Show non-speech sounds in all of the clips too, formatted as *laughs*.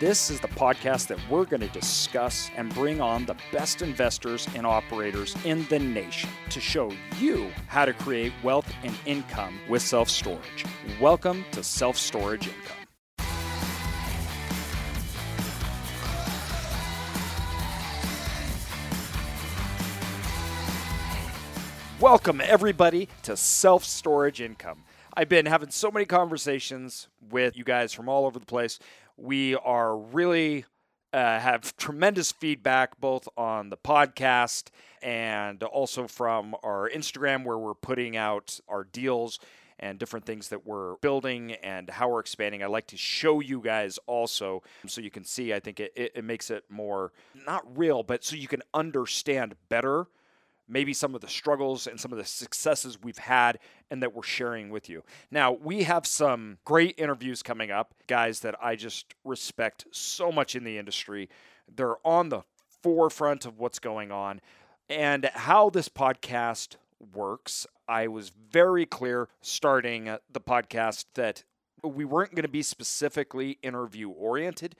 This is the podcast that we're going to discuss and bring on the best investors and operators in the nation to show you how to create wealth and income with self storage. Welcome to Self Storage Income. Welcome, everybody, to Self Storage Income. I've been having so many conversations with you guys from all over the place. We are really uh, have tremendous feedback both on the podcast and also from our Instagram, where we're putting out our deals and different things that we're building and how we're expanding. I like to show you guys also so you can see. I think it, it, it makes it more not real, but so you can understand better maybe some of the struggles and some of the successes we've had and that we're sharing with you. Now, we have some great interviews coming up, guys that I just respect so much in the industry. They're on the forefront of what's going on and how this podcast works. I was very clear starting uh, the podcast that we weren't going to be specifically interview oriented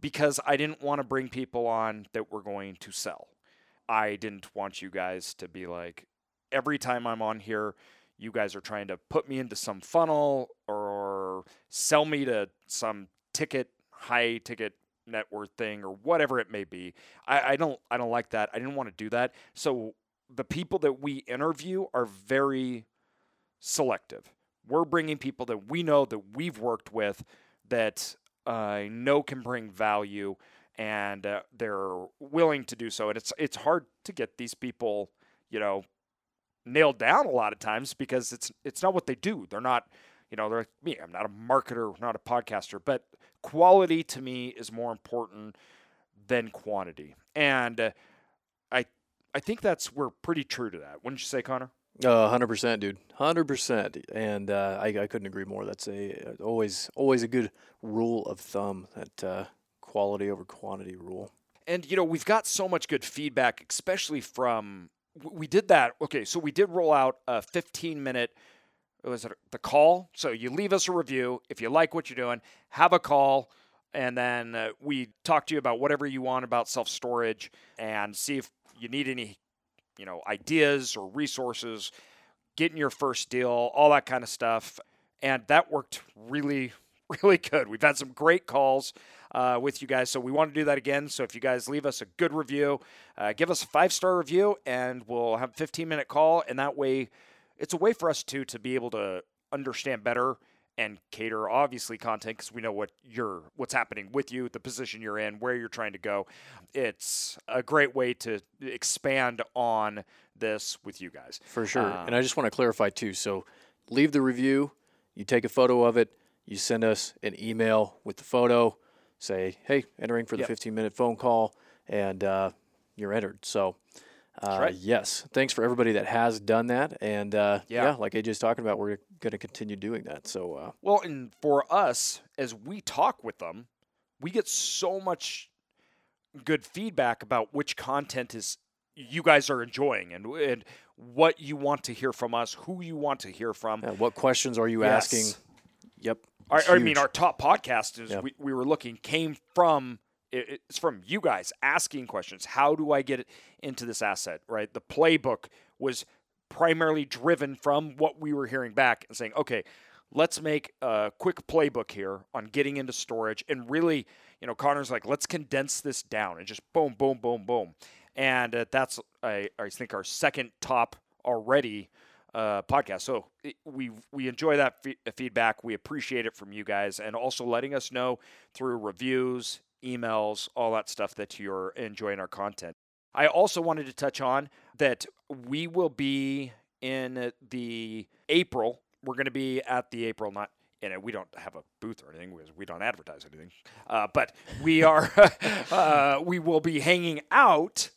because I didn't want to bring people on that were going to sell. I didn't want you guys to be like, every time I'm on here, you guys are trying to put me into some funnel or sell me to some ticket, high ticket net worth thing or whatever it may be. I, I don't I don't like that. I didn't want to do that. So the people that we interview are very selective. We're bringing people that we know that we've worked with that I uh, know can bring value and uh, they're willing to do so. And it's it's hard to get these people, you know, nailed down a lot of times because it's it's not what they do. They're not, you know, they're like me. I'm not a marketer, not a podcaster, but quality to me is more important than quantity. And uh, I I think that's we're pretty true to that. Wouldn't you say, Connor? Uh, hundred percent, dude. Hundred percent, and uh, I, I couldn't agree more. That's a always always a good rule of thumb that uh, quality over quantity rule. And you know, we've got so much good feedback, especially from we did that. Okay, so we did roll out a 15 minute it was the call. So you leave us a review if you like what you're doing, have a call and then uh, we talk to you about whatever you want about self-storage and see if you need any, you know, ideas or resources, getting your first deal, all that kind of stuff. And that worked really *laughs* really good. We've had some great calls uh, with you guys. So we want to do that again. So if you guys leave us a good review, uh, give us a five star review, and we'll have a 15 minute call. And that way, it's a way for us to to be able to understand better and cater obviously content because we know what you're what's happening with you the position you're in where you're trying to go. It's a great way to expand on this with you guys. For sure. Um, and i just want to clarify too. So leave the review. You take a photo of it. You send us an email with the photo say, hey, entering for the yep. 15 minute phone call, and uh, you're entered. So, uh, right. yes, thanks for everybody that has done that. And uh, yeah. yeah. like AJ's talking about, we're going to continue doing that. So, uh, well, and for us, as we talk with them, we get so much good feedback about which content is you guys are enjoying and and what you want to hear from us, who you want to hear from. Yeah, what questions are you yes. asking? Yep. Our, I mean, our top podcast is yep. we, we were looking came from it's from you guys asking questions. How do I get into this asset? Right. The playbook was primarily driven from what we were hearing back and saying, okay, let's make a quick playbook here on getting into storage and really, you know, Connor's like, let's condense this down and just boom, boom, boom, boom. And uh, that's, I, I think, our second top already uh, podcast. So we we enjoy that f- feedback. We appreciate it from you guys, and also letting us know through reviews, emails, all that stuff that you're enjoying our content. I also wanted to touch on that we will be in the April. We're going to be at the April, not and we don't have a booth or anything because we don't advertise anything. Uh, but we are *laughs* uh, we will be hanging out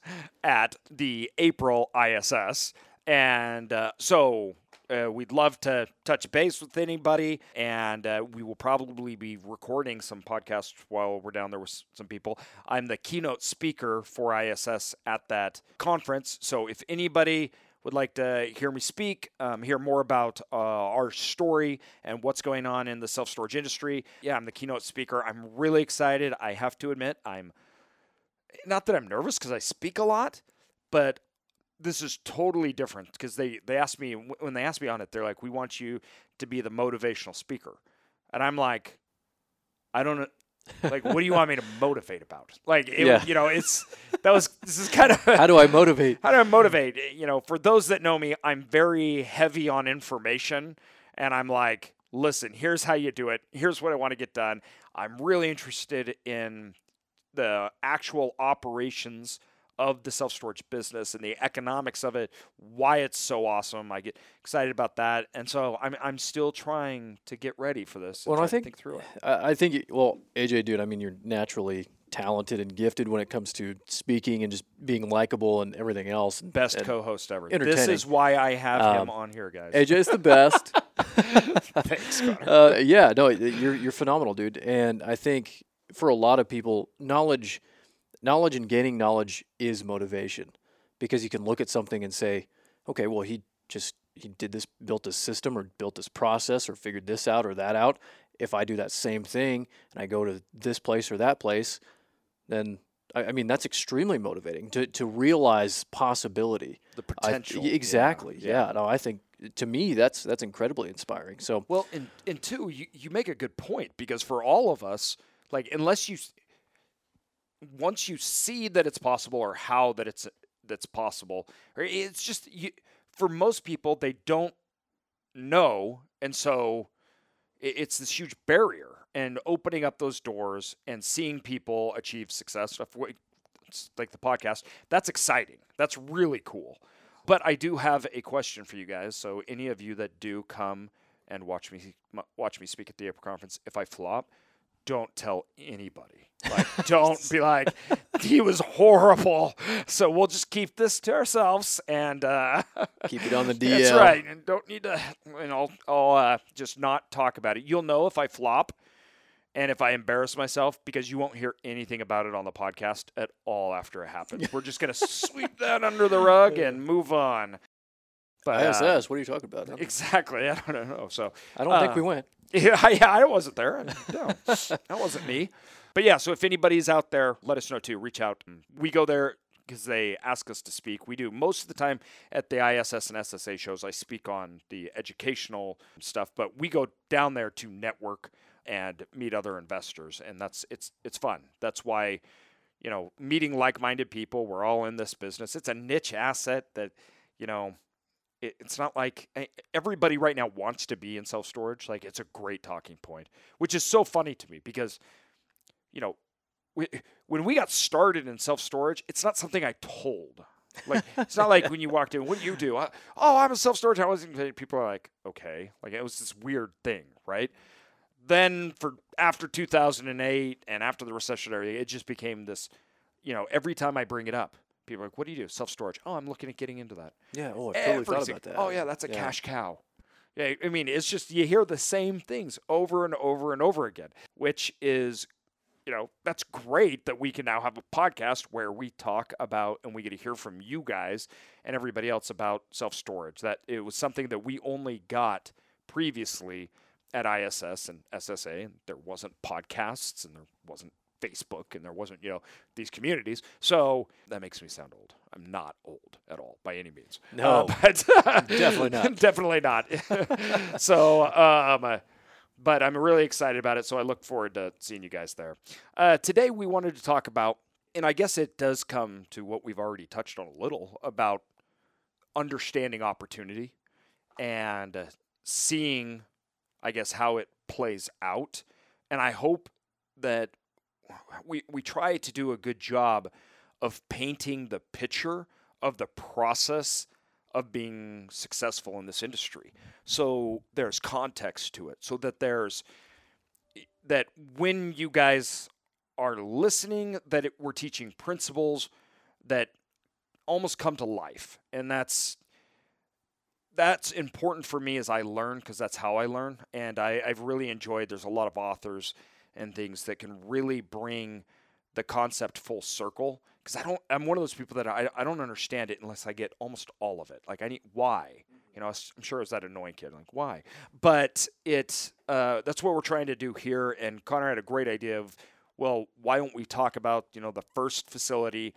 at the April ISS, and uh, so. Uh, we'd love to touch base with anybody, and uh, we will probably be recording some podcasts while we're down there with some people. I'm the keynote speaker for ISS at that conference, so if anybody would like to hear me speak, um, hear more about uh, our story and what's going on in the self storage industry, yeah, I'm the keynote speaker. I'm really excited. I have to admit, I'm not that I'm nervous because I speak a lot, but this is totally different because they, they asked me, when they asked me on it, they're like, we want you to be the motivational speaker. And I'm like, I don't like, what do you want me to *laughs* motivate about? Like, it, yeah. you know, it's that was this is kind of *laughs* how do I motivate? How do I motivate? You know, for those that know me, I'm very heavy on information, and I'm like, listen, here's how you do it. Here's what I want to get done. I'm really interested in the actual operations of the self storage business and the economics of it, why it's so awesome. I get excited about that, and so I'm I'm still trying to get ready for this. Well, I think think through it. I think well, AJ, dude. I mean, you're naturally talented and gifted when it comes to speaking and just being likable and everything else. Best and co-host ever. This is why I have um, him on here, guys. AJ is the best. *laughs* Thanks, Connor. Uh, yeah, no, you're you're phenomenal, dude. And I think for a lot of people, knowledge knowledge and gaining knowledge is motivation because you can look at something and say, okay, well, he just he did this, built this system or built this process or figured this out or that out. If I do that same thing and I go to this place or that place, then I, I mean that's extremely motivating to to realize possibility, the potential. I, exactly. Yeah. yeah. yeah. No, I think to me that's that's incredibly inspiring. So well, and and two, you you make a good point because for all of us, like unless you once you see that it's possible or how that it's that's possible, it's just you, for most people they don't know, and so it's this huge barrier. And opening up those doors and seeing people achieve success, like the podcast, that's exciting. That's really cool. But I do have a question for you guys. So any of you that do come and watch me watch me speak at the April conference, if I flop, don't tell anybody. *laughs* Like, don't be like, he was horrible. So we'll just keep this to ourselves and uh, *laughs* keep it on the DL. *laughs* That's right. And don't need to, you know, I'll uh, just not talk about it. You'll know if I flop and if I embarrass myself because you won't hear anything about it on the podcast at all after it happens. We're just going to sweep that under the rug and move on. But, ISS, uh, what are you talking about? Exactly. I don't know. So I don't think we uh, went. *laughs* Yeah, yeah, I wasn't there. No, that wasn't me. But yeah, so if anybody's out there, let us know too. Reach out. We go there because they ask us to speak. We do most of the time at the ISS and SSA shows. I speak on the educational stuff, but we go down there to network and meet other investors, and that's it's it's fun. That's why you know meeting like-minded people. We're all in this business. It's a niche asset that you know it's not like eh, everybody right now wants to be in self storage. Like it's a great talking point, which is so funny to me because, you know, we, when we got started in self storage, it's not something I told. Like it's not like when you walked in, what do you do? I, oh, I'm a self storage. I wasn't. People are like, okay, like it was this weird thing, right? Then for after 2008 and after the recession it just became this. You know, every time I bring it up, People are like, what do you do? Self storage. Oh, I'm looking at getting into that. Yeah. Oh, I totally thought about that. Oh, yeah, that's a yeah. cash cow. Yeah, I mean, it's just you hear the same things over and over and over again, which is, you know, that's great that we can now have a podcast where we talk about and we get to hear from you guys and everybody else about self storage. That it was something that we only got previously at ISS and SSA, and there wasn't podcasts and there wasn't Facebook and there wasn't, you know, these communities. So that makes me sound old. I'm not old at all by any means. No, uh, *laughs* but definitely not. *laughs* definitely not. *laughs* so, um, but I'm really excited about it. So I look forward to seeing you guys there. Uh, today we wanted to talk about, and I guess it does come to what we've already touched on a little about understanding opportunity and uh, seeing, I guess, how it plays out. And I hope that we we try to do a good job of painting the picture of the process of being successful in this industry. So there's context to it, so that there's that when you guys are listening, that it, we're teaching principles that almost come to life, and that's that's important for me as I learn because that's how I learn, and I, I've really enjoyed. There's a lot of authors and things that can really bring the concept full circle because I don't I'm one of those people that I, I don't understand it unless I get almost all of it. Like I need why you know I'm sure it's that annoying kid like why, but it's uh, that's what we're trying to do here. And Connor had a great idea of well why don't we talk about you know the first facility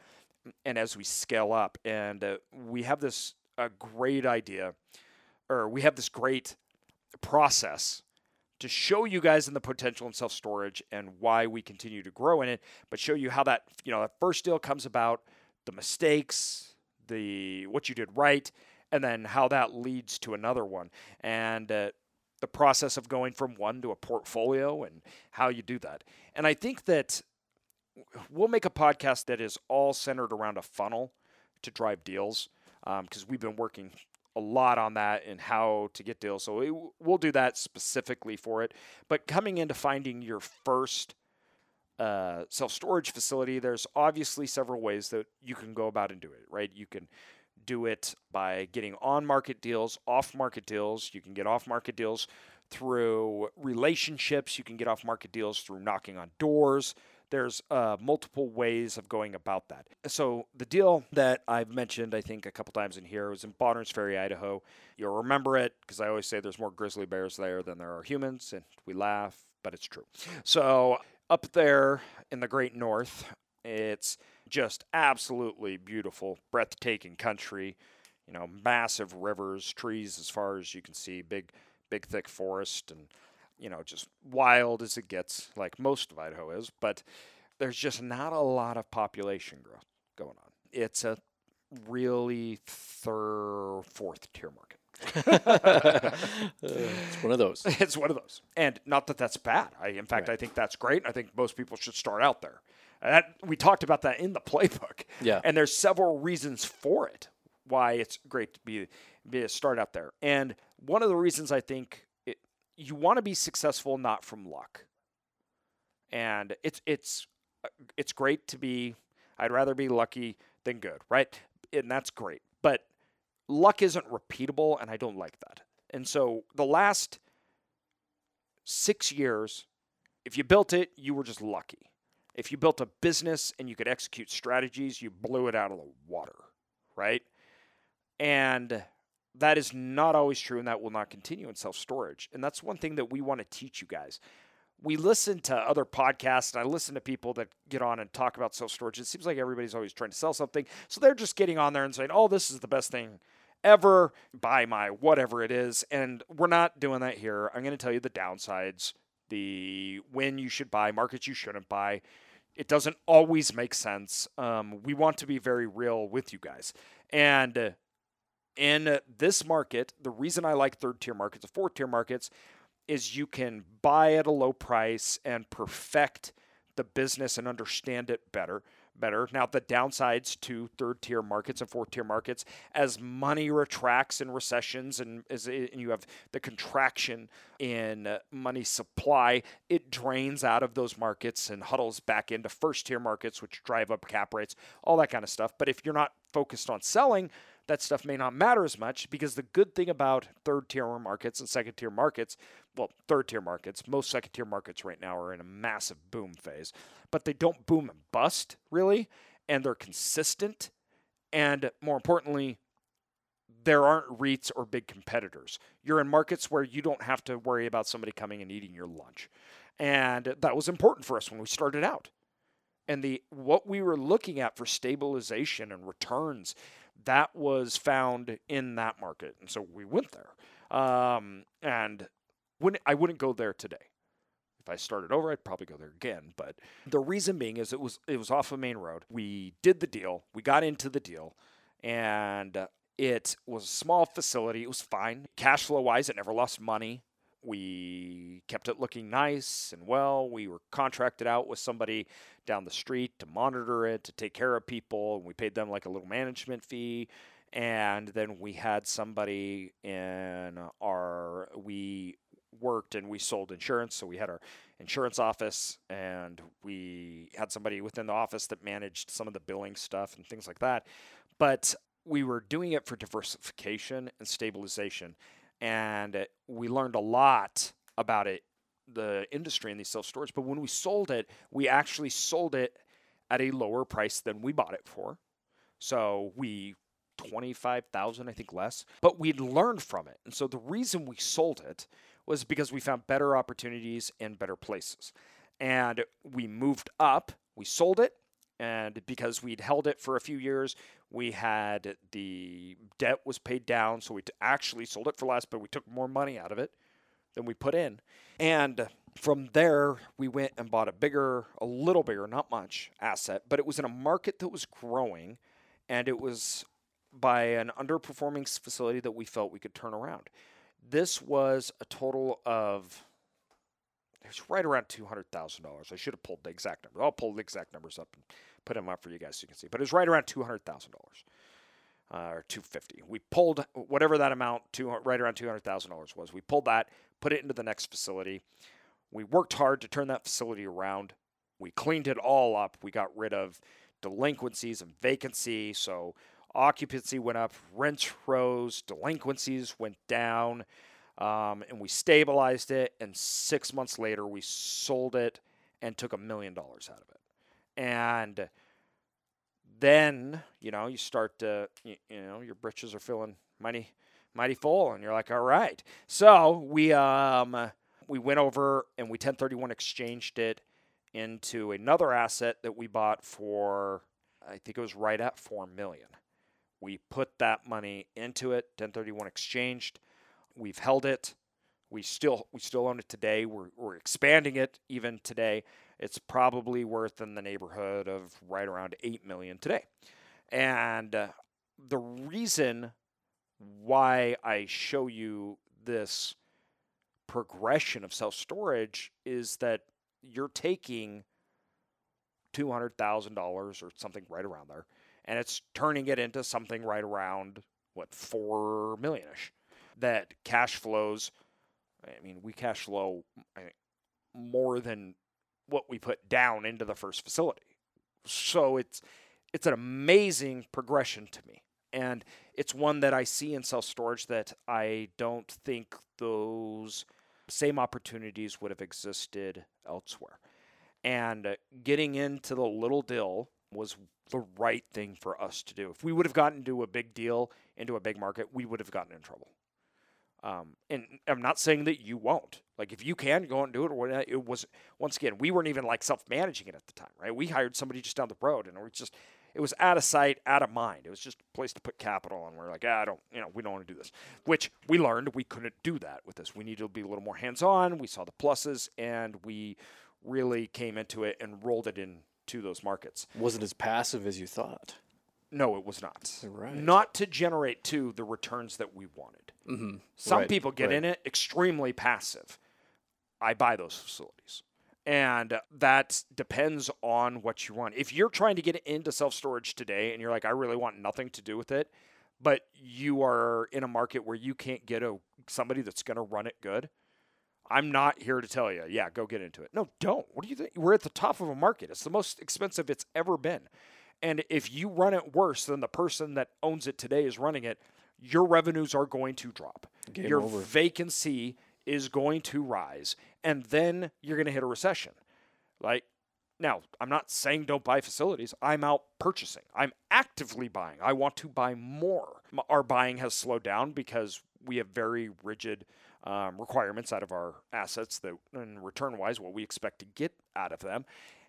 and as we scale up and uh, we have this a great idea or we have this great process to show you guys in the potential in self storage and why we continue to grow in it, but show you how that you know that first deal comes about, the mistakes, the what you did right, and then how that leads to another one, and uh, the process of going from one to a portfolio and how you do that. And I think that we'll make a podcast that is all centered around a funnel to drive deals because um, we've been working a lot on that and how to get deals. So we'll do that specifically for it. But coming into finding your first uh, self storage facility, there's obviously several ways that you can go about and do it, right? You can do it by getting on market deals, off market deals. You can get off market deals through relationships. You can get off market deals through knocking on doors there's uh, multiple ways of going about that. So the deal that I've mentioned, I think a couple times in here, was in Bonners Ferry, Idaho. You'll remember it because I always say there's more grizzly bears there than there are humans, and we laugh, but it's true. So up there in the Great North, it's just absolutely beautiful, breathtaking country. You know, massive rivers, trees as far as you can see, big, big, thick forest, and you know, just wild as it gets, like most of Idaho is, but there's just not a lot of population growth going on. It's a really third, fourth tier market. uh, *laughs* it's one of those. *laughs* It's one of those, and not that that's bad. I, in fact, right. I think that's great. I think most people should start out there. That we talked about that in the playbook. Yeah, and there's several reasons for it why it's great to be be a start out there. And one of the reasons I think you want to be successful not from luck. And it's it's uh, it's great to be I'd rather be lucky than good, right? And that's great. But luck isn't repeatable and I don't like that. And so the last 6 years if you built it, you were just lucky. If you built a business and you could execute strategies, you blew it out of the water, right? And that is not always true and that will not continue in self storage. And that's one thing that we want to teach you guys. We listen to other podcasts and I listen to people that get on and talk about self storage. It seems like everybody's always trying to sell something. So they're just getting on there and saying, oh, this is the best thing ever. Buy my whatever it is. And we're not doing that here. I'm going to tell you the downsides, the when you should buy, markets you shouldn't buy. It doesn't always make sense. Um, we want to be very real with you guys. And in this market, the reason I like third tier markets or fourth tier markets is you can buy at a low price and perfect the business and understand it better better. Now the downsides to third tier markets and fourth tier markets as money retracts in recessions and as and you have the contraction in money supply, it drains out of those markets and huddles back into first tier markets which drive up cap rates, all that kind of stuff. But if you're not focused on selling, that stuff may not matter as much because the good thing about third tier markets and second tier markets, well, third tier markets, most second tier markets right now are in a massive boom phase, but they don't boom and bust really, and they're consistent. And more importantly, there aren't REITs or big competitors. You're in markets where you don't have to worry about somebody coming and eating your lunch. And that was important for us when we started out. And the what we were looking at for stabilization and returns that was found in that market. And so we went there. Um, and wouldn't, I wouldn't go there today. If I started over, I'd probably go there again. But the reason being is it was it was off a main road. We did the deal. We got into the deal, and it was a small facility. It was fine. Cash flow wise, it never lost money. We kept it looking nice and well. We were contracted out with somebody down the street to monitor it, to take care of people, and we paid them like a little management fee. And then we had somebody in our we worked and we sold insurance, so we had our insurance office, and we had somebody within the office that managed some of the billing stuff and things like that. But we were doing it for diversification and stabilization and uh, we learned a lot about it, the industry in these self storage. But when we sold it, we actually sold it at a lower price than we bought it for. So we 25,000 I think less, but we'd learned from it. And so the reason we sold it was because we found better opportunities in better places. And we moved up, we sold it, and because we'd held it for a few years, we had the debt was paid down, so we actually sold it for less, but we took more money out of it than we put in. And from there, we went and bought a bigger, a little bigger, not much asset, but it was in a market that was growing, and it was by an underperforming facility that we felt we could turn around. This was a total of it's right around two hundred thousand dollars. I should have pulled the exact number. I'll pull the exact numbers up and put them up for you guys so you can see. But it was right around two hundred thousand dollars. Uh, or 250. We pulled whatever that amount, two, right around $200,000 was. We pulled that, put it into the next facility. We worked hard to turn that facility around. We cleaned it all up. We got rid of delinquencies and vacancy. So occupancy went up, rents rose, delinquencies went down. Um, and we stabilized it. And six months later, we sold it and took a million dollars out of it. And then you know you start to you, you know your britches are feeling mighty mighty full, and you're like, all right. So we um we went over and we 1031 exchanged it into another asset that we bought for I think it was right at four million. We put that money into it, 1031 exchanged. We've held it. We still we still own it today. We're we're expanding it even today. It's probably worth in the neighborhood of right around eight million today. And uh, the reason why I show you this progression of self storage is that you're taking two hundred thousand dollars or something right around there, and it's turning it into something right around what four million ish that cash flows. I mean, we cash flow more than what we put down into the first facility. So it's it's an amazing progression to me. And it's one that I see in self storage that I don't think those same opportunities would have existed elsewhere. And uh, getting into the little deal was the right thing for us to do. If we would have gotten into a big deal, into a big market, we would have gotten in trouble. Um, and I'm not saying that you won't. Like if you can go and do it, or it was once again we weren't even like self-managing it at the time, right? We hired somebody just down the road, and it was just it was out of sight, out of mind. It was just a place to put capital, and we're like, ah, I don't, you know, we don't want to do this. Which we learned we couldn't do that with this. We needed to be a little more hands-on. We saw the pluses, and we really came into it and rolled it into those markets. Wasn't as passive as you thought. No, it was not. Right. Not to generate to the returns that we wanted. Mm-hmm. Some right. people get right. in it extremely passive. I buy those facilities. And that depends on what you want. If you're trying to get into self storage today and you're like, I really want nothing to do with it, but you are in a market where you can't get a somebody that's going to run it good, I'm not here to tell you, yeah, go get into it. No, don't. What do you think? We're at the top of a market. It's the most expensive it's ever been. And if you run it worse than the person that owns it today is running it, your revenues are going to drop. Game your over. vacancy is going to rise, and then you're going to hit a recession. Like, now, I'm not saying don't buy facilities. I'm out purchasing. I'm actively buying. I want to buy more. Our buying has slowed down because we have very rigid um, requirements out of our assets that, and return wise, what we expect to get out of them.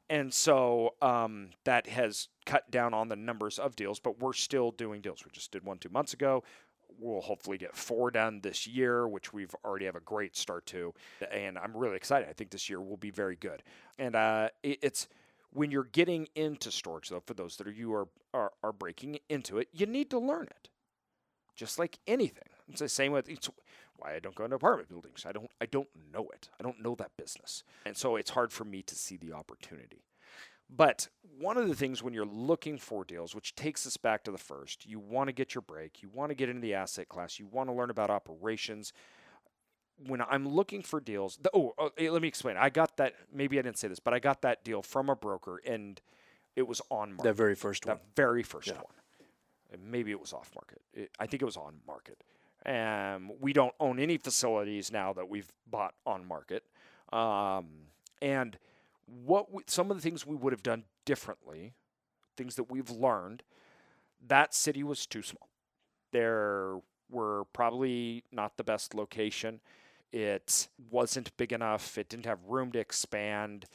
And so um, that has cut down on the numbers of deals, but we're still doing deals. We just did one two months ago. We'll hopefully get four done this year, which we've already have a great start to, and I'm really excited. I think this year will be very good. And uh, it, it's when you're getting into storage, though, for those that are you are, are are breaking into it, you need to learn it, just like anything. It's the same with why I don't go into apartment buildings. I don't I don't know it. I don't know that business. And so it's hard for me to see the opportunity. But one of the things when you're looking for deals, which takes us back to the first, you want to get your break, you want to get into the asset class, you want to learn about operations. When I'm looking for deals, the, oh, oh, eh, let me explain. I got that. Maybe I didn't say this, but I got that deal from a broker, and it was on market. That very first that one. The very first Yeah. one. And maybe it was off market. It, I think it was on market. Um, we don't own any facilities now that we've bought on market. Um, and what we, some of the things we would have done differently, things that we've learned, that city was too small. There were probably not the best location. It wasn't big enough. It didn't have room to expand,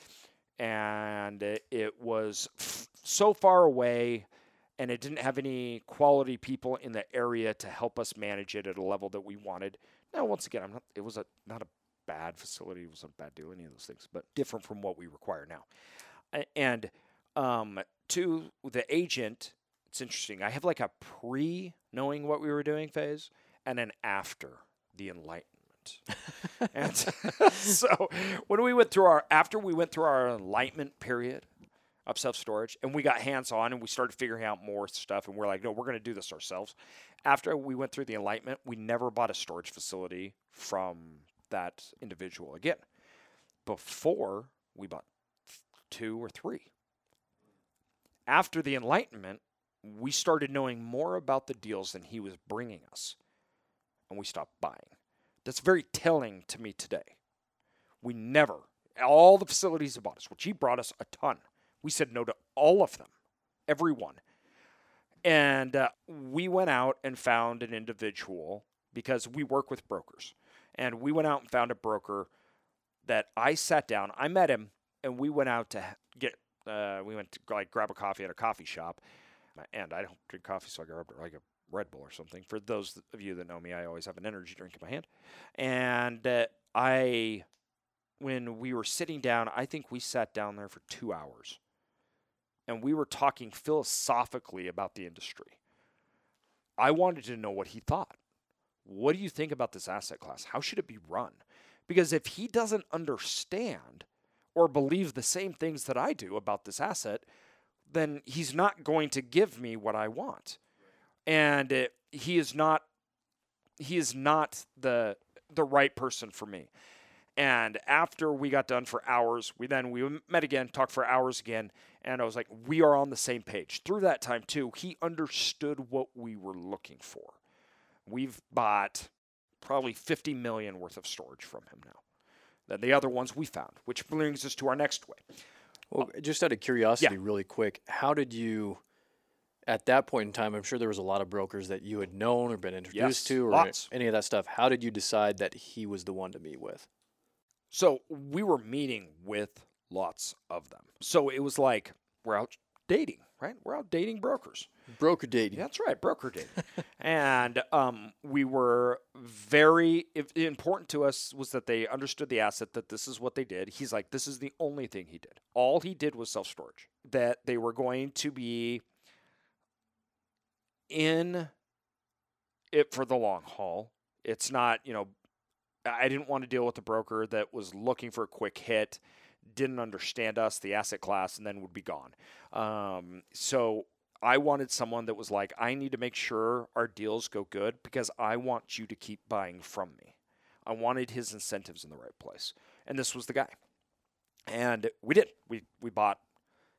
and it, it was f- so far away, and it didn't have any quality people in the area to help us manage it at a level that we wanted. Now, once again, I'm not. It was a not a bad facility. It wasn't a bad deal. Any of those things, but different from what we require now. And um, to the agent, it's interesting. I have like a pre knowing what we were doing phase and an after the enlightenment. *laughs* and *laughs* so when we went through our after we went through our enlightenment period of self storage and we got hands on and we started figuring out more stuff and we're like, no, we're going to do this ourselves. After we went through the enlightenment, we never bought a storage facility from that individual again. Before we bought two or three. After the enlightenment, we started knowing more about the deals than he was bringing us, and we stopped buying. That's very telling to me today. We never, all the facilities he bought us, which he brought us a ton, we said no to all of them, everyone. And uh, we went out and found an individual because we work with brokers. And we went out and found a broker that I sat down. I met him, and we went out to get. Uh, we went to like grab a coffee at a coffee shop, and I don't drink coffee, so I grabbed like a Red Bull or something. For those of you that know me, I always have an energy drink in my hand, and uh, I, when we were sitting down, I think we sat down there for two hours, and we were talking philosophically about the industry. I wanted to know what he thought. What do you think about this asset class? How should it be run? Because if he doesn't understand or believe the same things that I do about this asset, then he's not going to give me what I want. And it, he is not he is not the the right person for me. And after we got done for hours, we then we met again, talked for hours again, and I was like, we are on the same page. Through that time too, he understood what we were looking for. We've bought probably 50 million worth of storage from him now. Then the other ones we found, which brings us to our next way. Well, uh, just out of curiosity, really quick, how did you, at that point in time, I'm sure there was a lot of brokers that you had known or been introduced Yes, to or lots. any of that stuff. How did you decide that he was the one to meet with? So we were meeting with lots of them. So it was like we're out dating, right? We're out dating brokers. Broker dating. That's right, broker dating. *laughs* and um, we were very if, important to us was that they understood the asset that this is what they did. He's like, this is the only thing he did. All he did was self storage. That they were going to be in it for the long haul. It's not, you know, I didn't want to deal with a broker that was looking for a quick hit, didn't understand us, the asset class, and then would be gone. Um, so I wanted someone that was like, I need to make sure our deals go good because I want you to keep buying from me. I wanted his incentives in the right place. And this was the guy. And we did. We we bought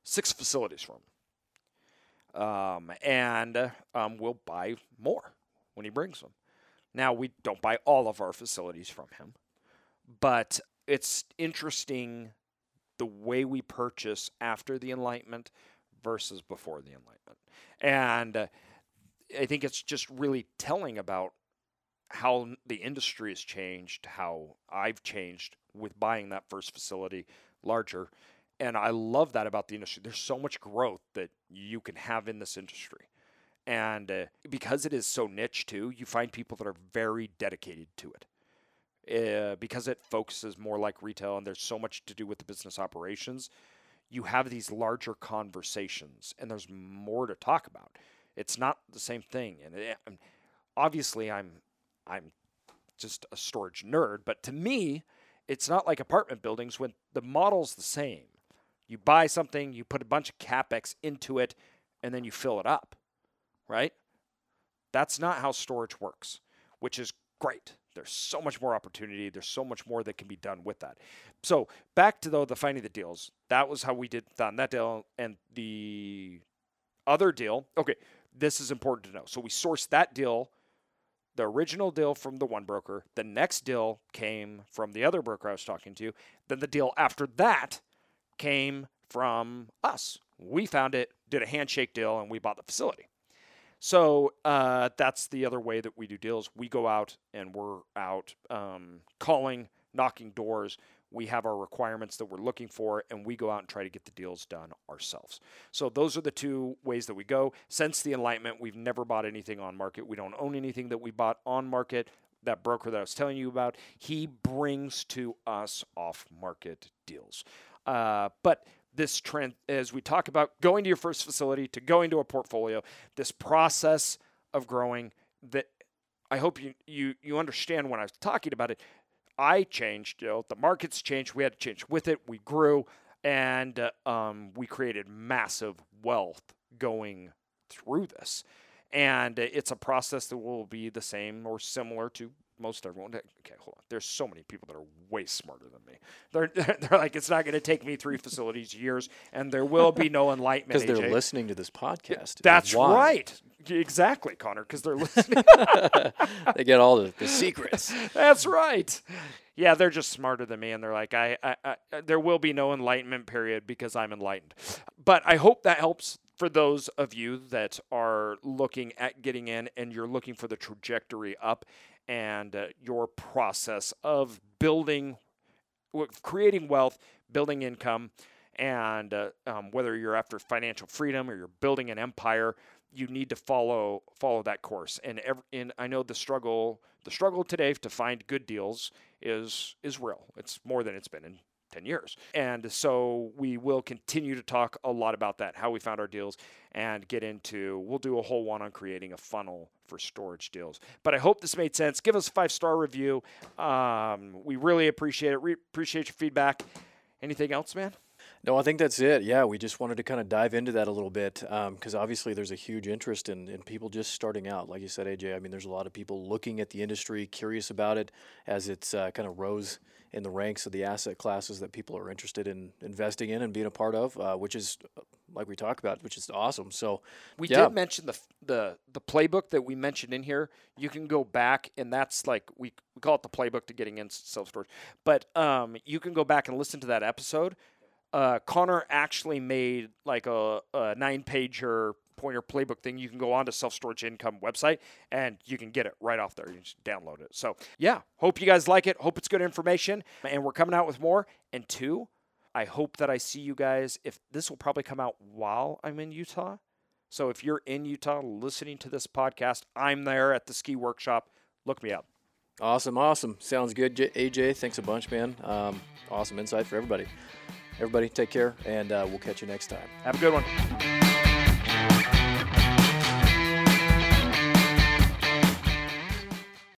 six facilities from him. Um, and um, we'll buy more when he brings them. Now we don't buy all of our facilities from him, but it's interesting the way we purchase after the enlightenment versus before the enlightenment. And uh, I think it's just really telling about how the industry has changed, how I've changed with buying that first facility larger. And I love that about the industry. There's so much growth that you can have in this industry. And uh, because it is so niche too, you find people that are very dedicated to it. Uh, because it focuses more like retail and there's so much to do with the business operations, you have these larger conversations and there's more to talk about. It's not the same thing. And it, um, obviously, I'm I'm just a storage nerd, but to me, it's not like apartment buildings when the model's the same. You buy something, you put a bunch of capex into it, and then you fill it up, right? That's not how storage works, which is great. There's so much more opportunity. There's so much more that can be done with that. So back to though the finding the deals. That was how we did that deal and the other deal. Okay, this is important to know. So we sourced that deal, the original deal from the one broker. The next deal came from the other broker I was talking to. Then the deal after that came from us. We found it, did a handshake deal, and we bought the facility. So uh, that's the other way that we do deals. We go out and we're out um, calling, knocking doors. We have our requirements that we're looking for, and we go out and try to get the deals done ourselves. So those are the two ways that we go. Since the Enlightenment, we've never bought anything on market. We don't own anything that we bought on market. That broker that I was telling you about, he brings to us off market deals. Uh, but this trend as we talk about going to your first facility to going to a portfolio this process of growing that i hope you you you understand when i was talking about it. I changed you know the markets changed we had to change with it we grew and uh, um, we created massive wealth going through this. And it's a process that will be the same or similar to most everyone. Okay, hold on. There's so many people that are way smarter than me. They're *laughs* they're like, it's not going to take me three facilities years, and there will be no *laughs* enlightenment. Because they're listening to this podcast. That's right. Exactly, Connor. Because they're listening. *laughs* they get all the, the secrets. That's right. Yeah, they're just smarter than me, and they're like, I, I, I, there will be no enlightenment period because I'm enlightened. But I hope that helps for those of you that are looking at getting in and you're looking for the trajectory up and uh, your process of building, creating wealth, building income, and uh, um, whether you're after financial freedom or you're building an empire, you need to follow follow that course. And every, and I know the struggle the struggle today to find good deals is is real. It's more than it's been in 10 years. And so we will continue to talk a lot about that, how we found our deals, and get into, we'll do a whole one on creating a funnel for storage deals. But I hope this made sense. Give us a five star review. Um, we really appreciate it. We appreciate your feedback. Anything else, man? No, I think that's it. Yeah, we just wanted to kind of dive into that a little bit because um, obviously there's a huge interest in, in people just starting out. Like you said, AJ, I mean, there's a lot of people looking at the industry, curious about it as it's uh, kind of rose in the ranks of the asset classes that people are interested in investing in and being a part of, uh, which is like we talked about, which is awesome. So we yeah. did mention the the the playbook that we mentioned in here. You can go back, and that's like we, we call it the playbook to getting in self storage. But um, you can go back and listen to that episode uh, Connor actually made like a, a nine pager pointer playbook thing. You can go on to self storage income website and you can get it right off there. You just download it. So yeah, hope you guys like it. Hope it's good information. And we're coming out with more. And two, I hope that I see you guys. If this will probably come out while I'm in Utah. So if you're in Utah listening to this podcast, I'm there at the ski workshop. Look me up. Awesome, awesome. Sounds good, AJ. Thanks a bunch, man. Um, awesome insight for everybody. Everybody, take care, and uh, we'll catch you next time. Have a good one.